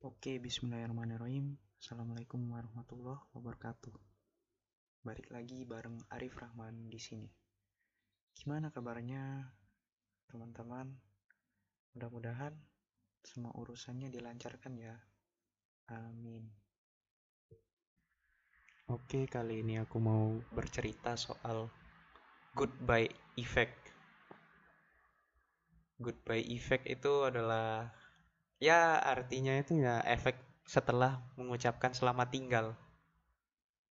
Oke, bismillahirrahmanirrahim. Assalamualaikum warahmatullahi wabarakatuh. Balik lagi bareng Arif Rahman di sini. Gimana kabarnya, teman-teman? Mudah-mudahan semua urusannya dilancarkan ya. Amin. Oke, kali ini aku mau bercerita soal goodbye effect. Goodbye effect itu adalah ya artinya itu ya efek setelah mengucapkan selamat tinggal.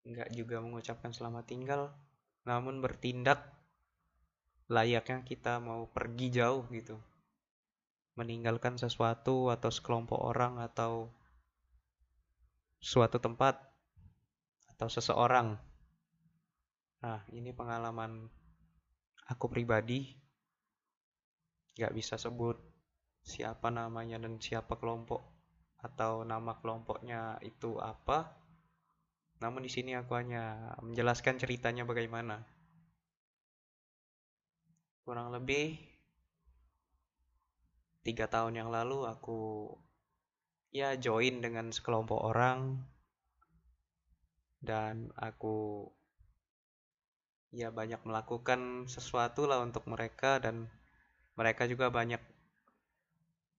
Nggak juga mengucapkan selamat tinggal namun bertindak layaknya kita mau pergi jauh gitu. Meninggalkan sesuatu atau sekelompok orang atau suatu tempat atau seseorang. Nah ini pengalaman aku pribadi. Nggak bisa sebut siapa namanya dan siapa kelompok atau nama kelompoknya itu apa. Namun di sini aku hanya menjelaskan ceritanya bagaimana. Kurang lebih tiga tahun yang lalu aku ya join dengan sekelompok orang dan aku ya banyak melakukan sesuatu lah untuk mereka dan mereka juga banyak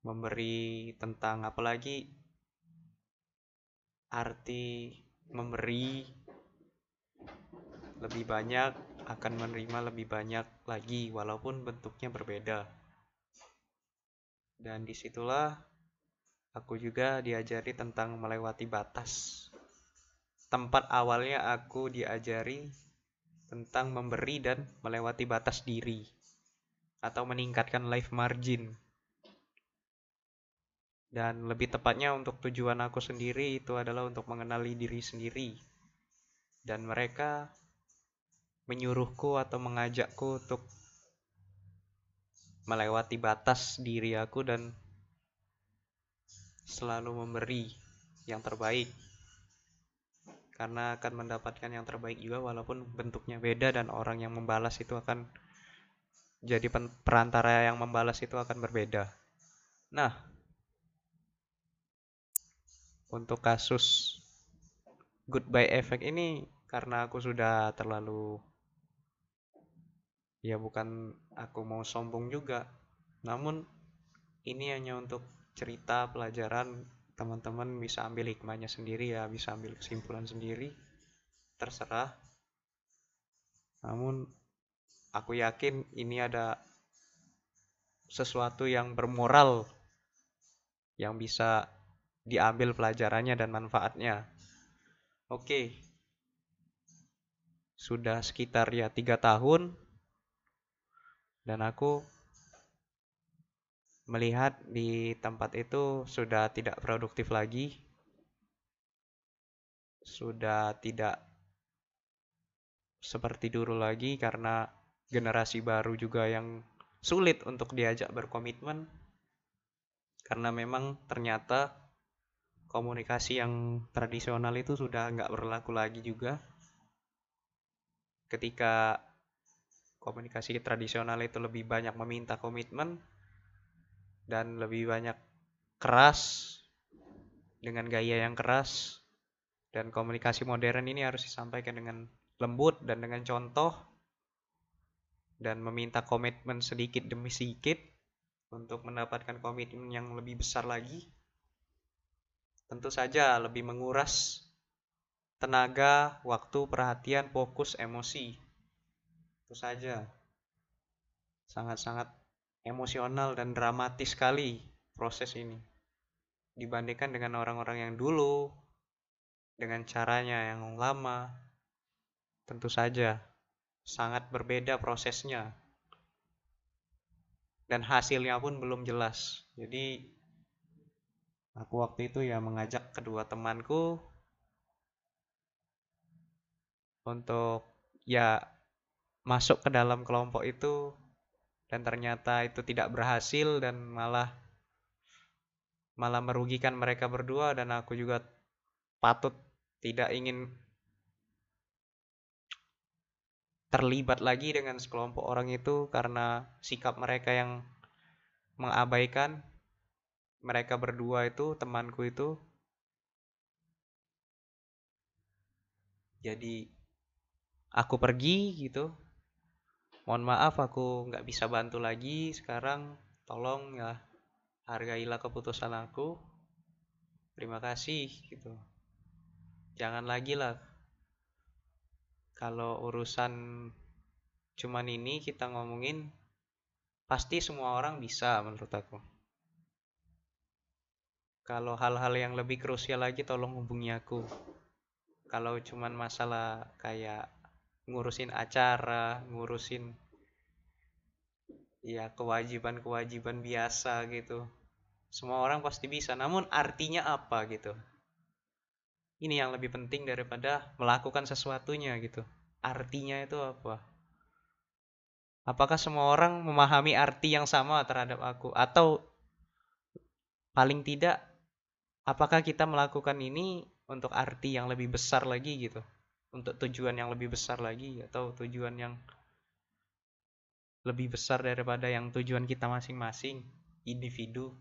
memberi tentang apalagi arti memberi lebih banyak akan menerima lebih banyak lagi walaupun bentuknya berbeda. Dan di situlah aku juga diajari tentang melewati batas. Tempat awalnya aku diajari tentang memberi dan melewati batas diri atau meningkatkan life margin dan lebih tepatnya untuk tujuan aku sendiri itu adalah untuk mengenali diri sendiri. Dan mereka menyuruhku atau mengajakku untuk melewati batas diri aku dan selalu memberi yang terbaik. Karena akan mendapatkan yang terbaik juga walaupun bentuknya beda dan orang yang membalas itu akan jadi perantara yang membalas itu akan berbeda. Nah, untuk kasus goodbye effect ini karena aku sudah terlalu ya bukan aku mau sombong juga namun ini hanya untuk cerita pelajaran teman-teman bisa ambil hikmahnya sendiri ya bisa ambil kesimpulan sendiri terserah. Namun aku yakin ini ada sesuatu yang bermoral yang bisa diambil pelajarannya dan manfaatnya. Oke, sudah sekitar ya tiga tahun. Dan aku melihat di tempat itu sudah tidak produktif lagi, sudah tidak seperti dulu lagi karena generasi baru juga yang sulit untuk diajak berkomitmen. Karena memang ternyata komunikasi yang tradisional itu sudah nggak berlaku lagi juga. Ketika komunikasi tradisional itu lebih banyak meminta komitmen dan lebih banyak keras dengan gaya yang keras dan komunikasi modern ini harus disampaikan dengan lembut dan dengan contoh dan meminta komitmen sedikit demi sedikit untuk mendapatkan komitmen yang lebih besar lagi tentu saja lebih menguras tenaga, waktu, perhatian, fokus, emosi. Itu saja. Sangat-sangat emosional dan dramatis sekali proses ini. Dibandingkan dengan orang-orang yang dulu, dengan caranya yang lama, tentu saja sangat berbeda prosesnya. Dan hasilnya pun belum jelas. Jadi Aku waktu itu ya mengajak kedua temanku untuk ya masuk ke dalam kelompok itu dan ternyata itu tidak berhasil dan malah malah merugikan mereka berdua dan aku juga patut tidak ingin terlibat lagi dengan sekelompok orang itu karena sikap mereka yang mengabaikan mereka berdua itu temanku itu jadi aku pergi gitu. Mohon maaf aku nggak bisa bantu lagi. Sekarang tolong ya hargailah keputusan aku. Terima kasih gitu. Jangan lagi lah. Kalau urusan cuman ini kita ngomongin pasti semua orang bisa menurut aku kalau hal-hal yang lebih krusial lagi tolong hubungi aku. Kalau cuman masalah kayak ngurusin acara ngurusin ya kewajiban-kewajiban biasa gitu. Semua orang pasti bisa namun artinya apa gitu? Ini yang lebih penting daripada melakukan sesuatunya gitu. Artinya itu apa? Apakah semua orang memahami arti yang sama terhadap aku? Atau paling tidak apakah kita melakukan ini untuk arti yang lebih besar lagi gitu? Untuk tujuan yang lebih besar lagi atau tujuan yang lebih besar daripada yang tujuan kita masing-masing individu?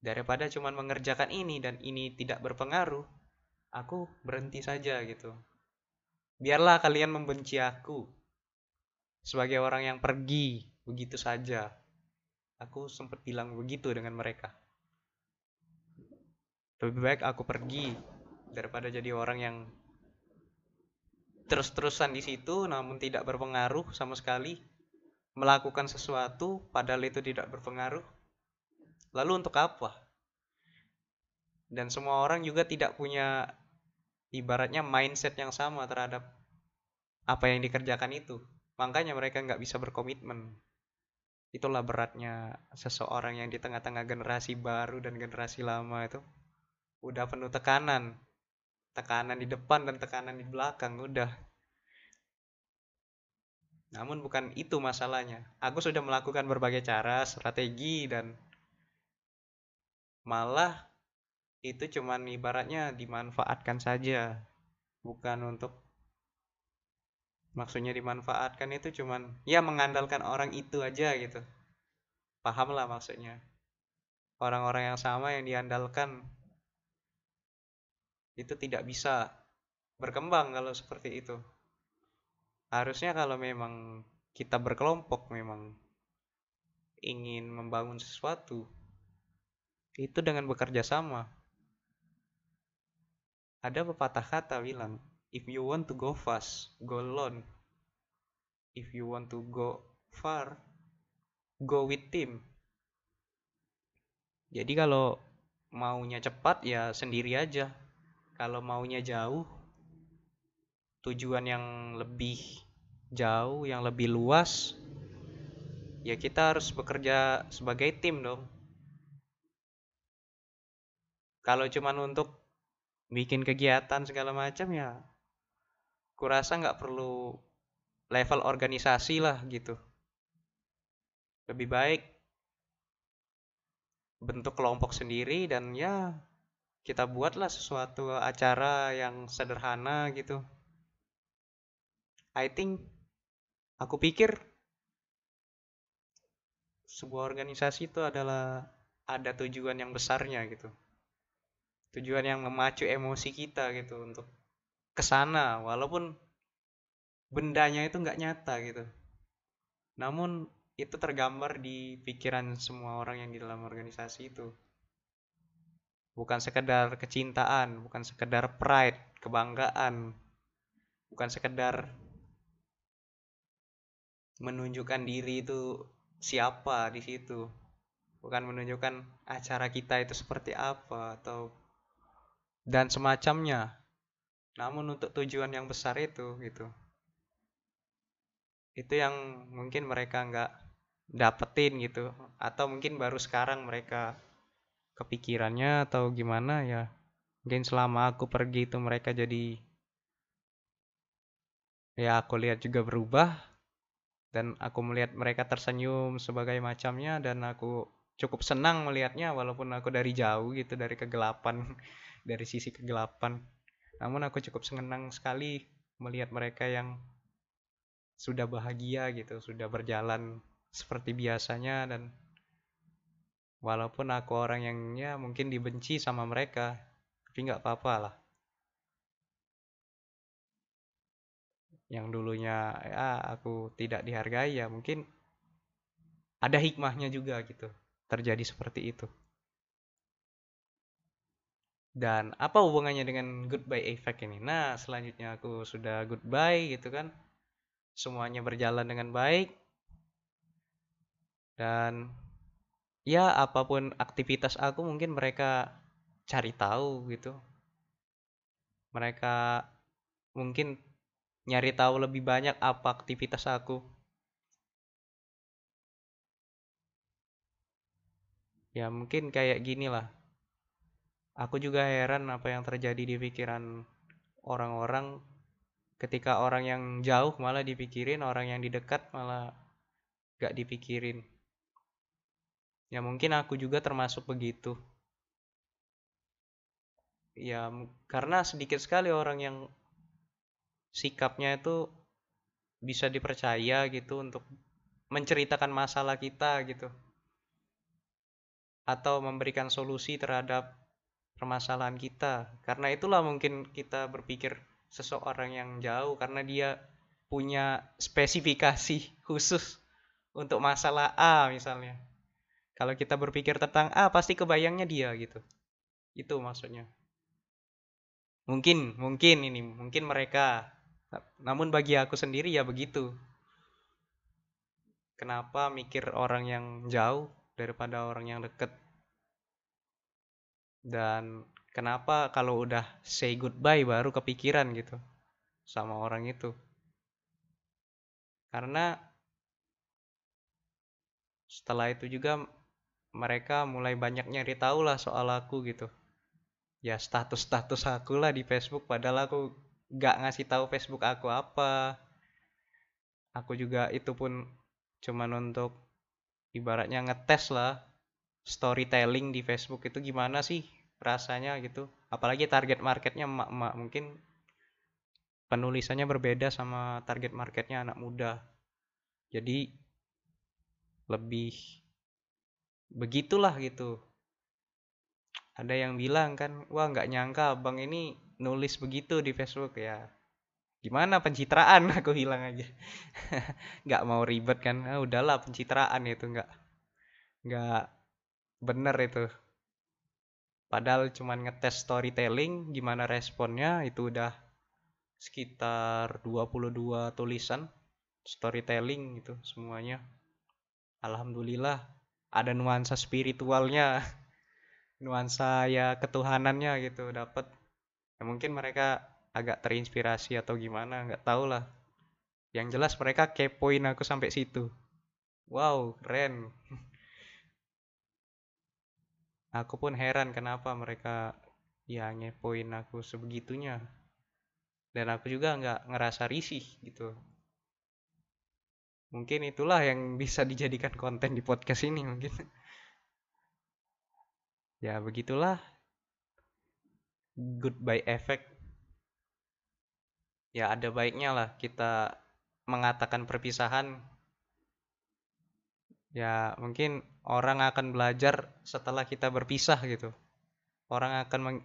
Daripada cuma mengerjakan ini dan ini tidak berpengaruh aku berhenti saja gitu. Biarlah kalian membenci aku sebagai orang yang pergi begitu saja aku sempat bilang begitu dengan mereka lebih baik aku pergi daripada jadi orang yang terus-terusan di situ namun tidak berpengaruh sama sekali melakukan sesuatu padahal itu tidak berpengaruh Lalu untuk apa? Dan semua orang juga tidak punya ibaratnya mindset yang sama terhadap apa yang dikerjakan itu. Makanya mereka nggak bisa berkomitmen. Itulah beratnya seseorang yang di tengah-tengah generasi baru dan generasi lama itu. Udah penuh tekanan. Tekanan di depan dan tekanan di belakang. Udah. Namun bukan itu masalahnya. Aku sudah melakukan berbagai cara, strategi, dan malah itu cuman ibaratnya dimanfaatkan saja bukan untuk maksudnya dimanfaatkan itu cuman ya mengandalkan orang itu aja gitu. Paham lah maksudnya. Orang-orang yang sama yang diandalkan itu tidak bisa berkembang kalau seperti itu. Harusnya kalau memang kita berkelompok memang ingin membangun sesuatu itu dengan bekerja sama. Ada pepatah kata bilang, if you want to go fast, go alone. If you want to go far, go with team. Jadi kalau maunya cepat ya sendiri aja. Kalau maunya jauh, tujuan yang lebih jauh, yang lebih luas, ya kita harus bekerja sebagai tim dong kalau cuman untuk bikin kegiatan segala macam ya kurasa nggak perlu level organisasi lah gitu. Lebih baik bentuk kelompok sendiri dan ya kita buatlah sesuatu acara yang sederhana gitu. I think aku pikir sebuah organisasi itu adalah ada tujuan yang besarnya gitu. Tujuan yang memacu emosi kita gitu untuk ke sana walaupun bendanya itu nggak nyata gitu. Namun itu tergambar di pikiran semua orang yang di dalam organisasi itu. Bukan sekedar kecintaan bukan sekedar pride kebanggaan. Bukan sekedar menunjukkan diri itu siapa di situ. Bukan menunjukkan acara kita itu seperti apa atau dan semacamnya. Namun untuk tujuan yang besar itu gitu. Itu yang mungkin mereka nggak dapetin gitu atau mungkin baru sekarang mereka kepikirannya atau gimana ya. Mungkin selama aku pergi itu mereka jadi ya aku lihat juga berubah dan aku melihat mereka tersenyum sebagai macamnya dan aku cukup senang melihatnya walaupun aku dari jauh gitu dari kegelapan dari sisi kegelapan. Namun aku cukup senang sekali melihat mereka yang sudah bahagia gitu, sudah berjalan seperti biasanya dan walaupun aku orang yang ya mungkin dibenci sama mereka tapi nggak apa-apa lah. Yang dulunya ya aku tidak dihargai ya mungkin ada hikmahnya juga gitu terjadi seperti itu dan apa hubungannya dengan goodbye effect ini? Nah selanjutnya aku sudah goodbye gitu kan. Semuanya berjalan dengan baik. Dan ya apa pun aktivitas aku mungkin mereka cari tahu gitu. Mereka mungkin nyari tahu lebih banyak apa aktivitas aku. Ya mungkin kayak gini lah aku juga heran apa yang terjadi di pikiran orang-orang ketika orang yang jauh malah dipikirin orang yang di dekat malah gak dipikirin. Ya mungkin aku juga termasuk begitu. Ya karena sedikit sekali orang yang sikapnya itu bisa dipercaya gitu untuk menceritakan masalah kita gitu. Atau memberikan solusi terhadap permasalahan kita karena itulah mungkin kita berpikir seseorang yang jauh karena dia punya spesifikasi khusus untuk masalah A misalnya kalau kita berpikir tentang A, pasti kebayangnya dia gitu. Itu maksudnya. Mungkin, mungkin ini, mungkin mereka. Namun bagi aku sendiri ya begitu. Kenapa mikir orang yang jauh daripada orang yang deket? Dan kenapa kalau udah say goodbye baru kepikiran gitu sama orang itu? Karena setelah itu juga mereka mulai banyak nyari tahu lah soal aku gitu ya status-status aku lah di Facebook padahal aku gak ngasih tahu Facebook aku apa aku juga itu pun cuman untuk ibaratnya ngetes lah storytelling di Facebook itu gimana sih rasanya gitu? Apalagi target marketnya emak-emak mungkin penulisannya berbeda sama target marketnya anak muda. Jadi lebih begitulah gitu. Ada yang bilang kan wah nggak nyangka bang ini nulis begitu di Facebook. Ya gimana pencitraan? Aku hilang aja. Nggak mau ribet kan ah, udahlah pencitraan itu nggak nggak bener itu. Padahal cuman ngetes storytelling gimana responnya itu udah sekitar 22 tulisan storytelling itu semuanya. Alhamdulillah ada nuansa spiritualnya nuansa ya ketuhanannya gitu dapat ya mungkin mereka agak terinspirasi atau gimana nggak tahu lah. Yang jelas mereka kepoin aku sampai situ. Wow keren aku pun heran kenapa mereka ya ngepoin aku sebegitunya. Dan aku juga nggak ngerasa risih gitu. Mungkin itulah yang bisa dijadikan konten di podcast ini mungkin. Ya begitulah. Goodbye effect. Ya ada baiknya lah kita mengatakan perpisahan ya mungkin orang akan belajar setelah kita berpisah gitu. Orang akan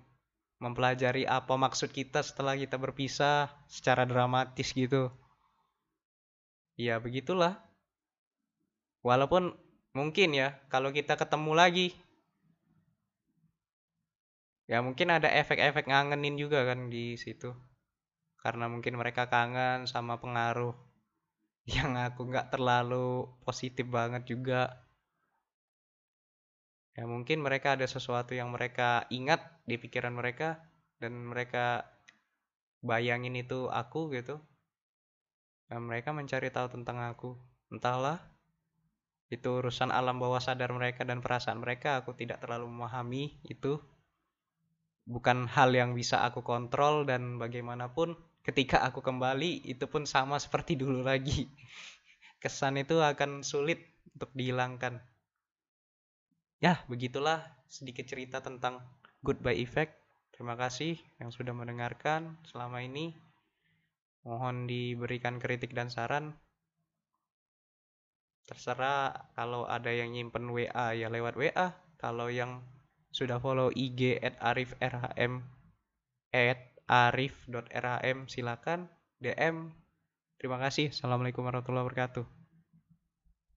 mempelajari apa maksud kita setelah kita berpisah secara dramatis gitu. Ya begitulah. Walaupun mungkin ya kalau kita ketemu lagi ya mungkin ada efek-efek ngangenin juga kan di situ. Karena mungkin mereka kangen sama pengaruh yang aku nggak terlalu positif banget juga ya mungkin mereka ada sesuatu yang mereka ingat di pikiran mereka dan mereka bayangin itu aku gitu dan mereka mencari tahu tentang aku. Entahlah, itu urusan alam bawah sadar mereka dan perasaan mereka. Aku tidak terlalu memahami itu. Bukan hal yang bisa aku kontrol dan bagaimanapun ketika aku kembali itu pun sama seperti dulu lagi. Kesan itu akan sulit untuk dihilangkan. Ya, begitulah sedikit cerita tentang goodbye effect. Terima kasih yang sudah mendengarkan selama ini. Mohon diberikan kritik dan saran. Terserah kalau ada yang nyimpen WA ya lewat WA. Kalau yang sudah follow IG at Arif RHM at arif.rhm silakan DM. Terima kasih. Assalamualaikum warahmatullahi wabarakatuh.